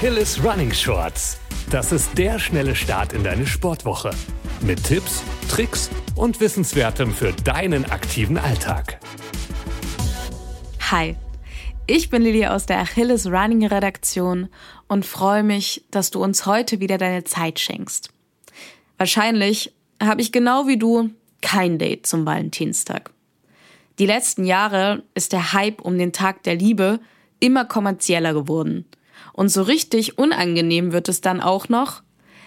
Achilles Running Shorts. Das ist der schnelle Start in deine Sportwoche. Mit Tipps, Tricks und Wissenswertem für deinen aktiven Alltag. Hi, ich bin Lili aus der Achilles Running Redaktion und freue mich, dass du uns heute wieder deine Zeit schenkst. Wahrscheinlich habe ich genau wie du kein Date zum Valentinstag. Die letzten Jahre ist der Hype um den Tag der Liebe immer kommerzieller geworden. Und so richtig unangenehm wird es dann auch noch,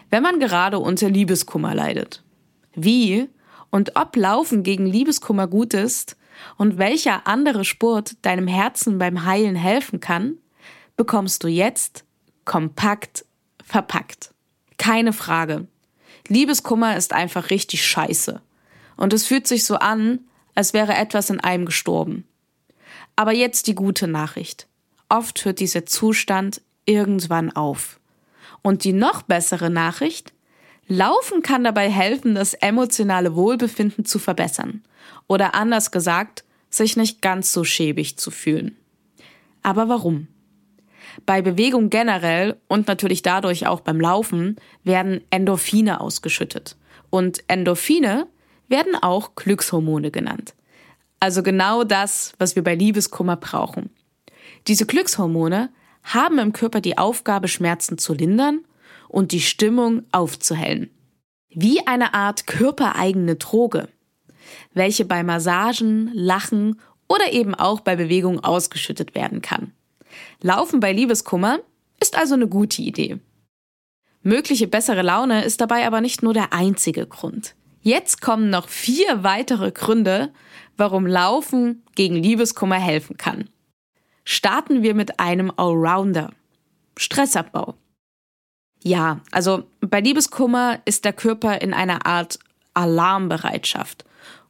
wenn man gerade unter Liebeskummer leidet. Wie und ob Laufen gegen Liebeskummer gut ist und welcher andere Sport deinem Herzen beim Heilen helfen kann, bekommst du jetzt kompakt verpackt. Keine Frage. Liebeskummer ist einfach richtig scheiße. Und es fühlt sich so an, als wäre etwas in einem gestorben. Aber jetzt die gute Nachricht. Oft hört dieser Zustand irgendwann auf. Und die noch bessere Nachricht, Laufen kann dabei helfen, das emotionale Wohlbefinden zu verbessern. Oder anders gesagt, sich nicht ganz so schäbig zu fühlen. Aber warum? Bei Bewegung generell und natürlich dadurch auch beim Laufen werden Endorphine ausgeschüttet. Und Endorphine werden auch Glückshormone genannt. Also genau das, was wir bei Liebeskummer brauchen. Diese Glückshormone haben im Körper die Aufgabe, Schmerzen zu lindern und die Stimmung aufzuhellen. Wie eine Art körpereigene Droge, welche bei Massagen, Lachen oder eben auch bei Bewegung ausgeschüttet werden kann. Laufen bei Liebeskummer ist also eine gute Idee. Mögliche bessere Laune ist dabei aber nicht nur der einzige Grund. Jetzt kommen noch vier weitere Gründe, warum Laufen gegen Liebeskummer helfen kann. Starten wir mit einem Allrounder. Stressabbau. Ja, also bei Liebeskummer ist der Körper in einer Art Alarmbereitschaft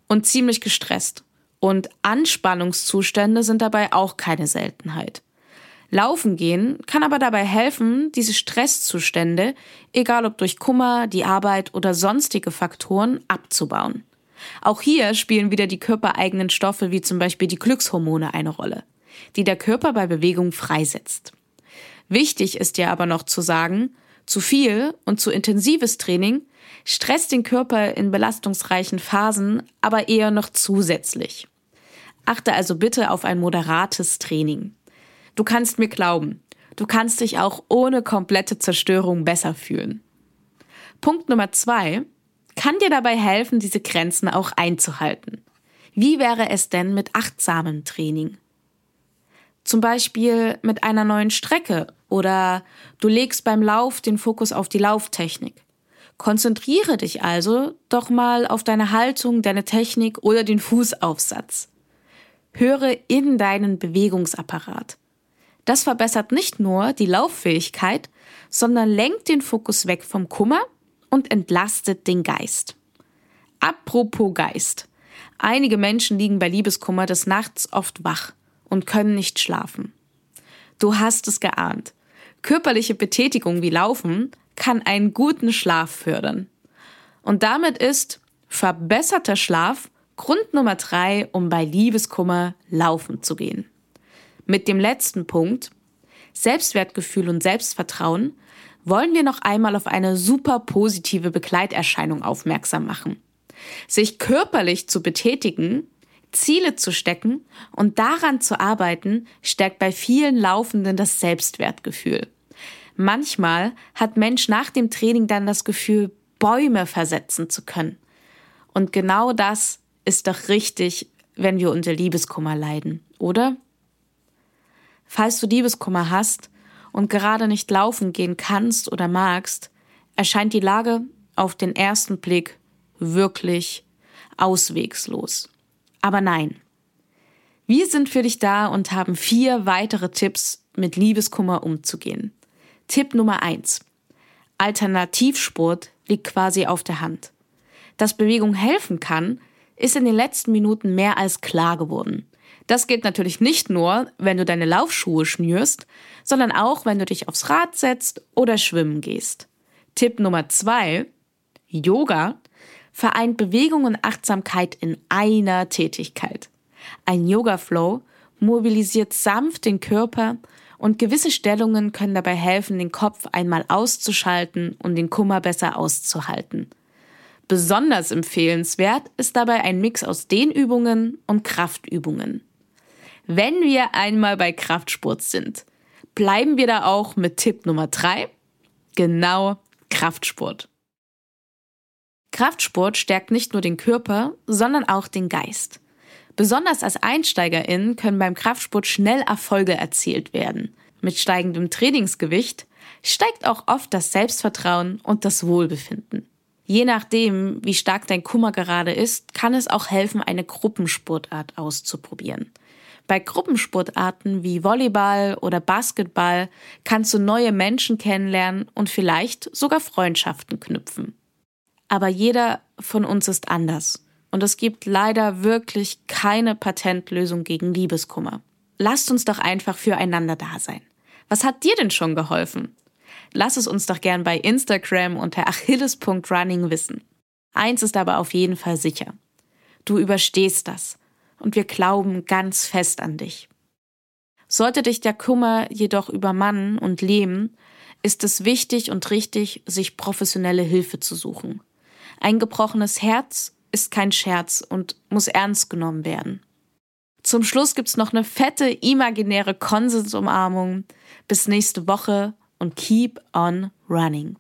und ziemlich gestresst. Und Anspannungszustände sind dabei auch keine Seltenheit. Laufen gehen kann aber dabei helfen, diese Stresszustände, egal ob durch Kummer, die Arbeit oder sonstige Faktoren, abzubauen. Auch hier spielen wieder die körpereigenen Stoffe wie zum Beispiel die Glückshormone eine Rolle die der Körper bei Bewegung freisetzt. Wichtig ist ja aber noch zu sagen, zu viel und zu intensives Training stresst den Körper in belastungsreichen Phasen aber eher noch zusätzlich. Achte also bitte auf ein moderates Training. Du kannst mir glauben, du kannst dich auch ohne komplette Zerstörung besser fühlen. Punkt Nummer zwei kann dir dabei helfen, diese Grenzen auch einzuhalten. Wie wäre es denn mit achtsamem Training? Zum Beispiel mit einer neuen Strecke oder du legst beim Lauf den Fokus auf die Lauftechnik. Konzentriere dich also doch mal auf deine Haltung, deine Technik oder den Fußaufsatz. Höre in deinen Bewegungsapparat. Das verbessert nicht nur die Lauffähigkeit, sondern lenkt den Fokus weg vom Kummer und entlastet den Geist. Apropos Geist. Einige Menschen liegen bei Liebeskummer des Nachts oft wach und können nicht schlafen. Du hast es geahnt. Körperliche Betätigung wie Laufen kann einen guten Schlaf fördern. Und damit ist verbesserter Schlaf Grund Nummer drei, um bei Liebeskummer laufen zu gehen. Mit dem letzten Punkt, Selbstwertgefühl und Selbstvertrauen, wollen wir noch einmal auf eine super positive Begleiterscheinung aufmerksam machen. Sich körperlich zu betätigen Ziele zu stecken und daran zu arbeiten, stärkt bei vielen Laufenden das Selbstwertgefühl. Manchmal hat Mensch nach dem Training dann das Gefühl, Bäume versetzen zu können. Und genau das ist doch richtig, wenn wir unter Liebeskummer leiden, oder? Falls du Liebeskummer hast und gerade nicht laufen gehen kannst oder magst, erscheint die Lage auf den ersten Blick wirklich auswegslos. Aber nein. Wir sind für dich da und haben vier weitere Tipps, mit Liebeskummer umzugehen. Tipp Nummer eins: Alternativsport liegt quasi auf der Hand. Dass Bewegung helfen kann, ist in den letzten Minuten mehr als klar geworden. Das gilt natürlich nicht nur, wenn du deine Laufschuhe schnürst, sondern auch, wenn du dich aufs Rad setzt oder schwimmen gehst. Tipp Nummer zwei: Yoga vereint Bewegung und Achtsamkeit in einer Tätigkeit. Ein Yoga Flow mobilisiert sanft den Körper Und gewisse Stellungen können dabei helfen, den Kopf einmal auszuschalten und den Kummer besser auszuhalten. Besonders empfehlenswert ist dabei ein Mix aus Dehnübungen und Kraftübungen. Wenn wir einmal bei Kraftsport sind, bleiben wir da auch mit Tipp Nummer 3, genau Kraftsport. Kraftsport stärkt nicht nur den Körper, sondern auch den Geist. Besonders als EinsteigerInnen können beim Kraftsport schnell Erfolge erzielt werden. Mit steigendem Trainingsgewicht steigt auch oft das Selbstvertrauen und das Wohlbefinden. Je nachdem, wie stark dein Kummer gerade ist, kann es auch helfen, eine Gruppensportart auszuprobieren. Bei Gruppensportarten wie Volleyball oder Basketball kannst du neue Menschen kennenlernen und vielleicht sogar Freundschaften knüpfen. Aber jeder von uns ist anders. Und es gibt leider wirklich keine Patentlösung gegen Liebeskummer. Lasst uns doch einfach füreinander da sein. Was hat dir denn schon geholfen? Lass es uns doch gern bei Instagram unter achilles.running wissen. Eins ist aber auf jeden Fall sicher. Du überstehst das. Und wir glauben ganz fest an dich. Sollte dich der Kummer jedoch übermannen und lähmen, ist es wichtig und richtig, sich professionelle Hilfe zu suchen. Ein gebrochenes Herz ist kein Scherz und muss ernst genommen werden. Zum Schluss gibt's noch eine fette imaginäre Konsensumarmung. Bis nächste Woche und keep on running.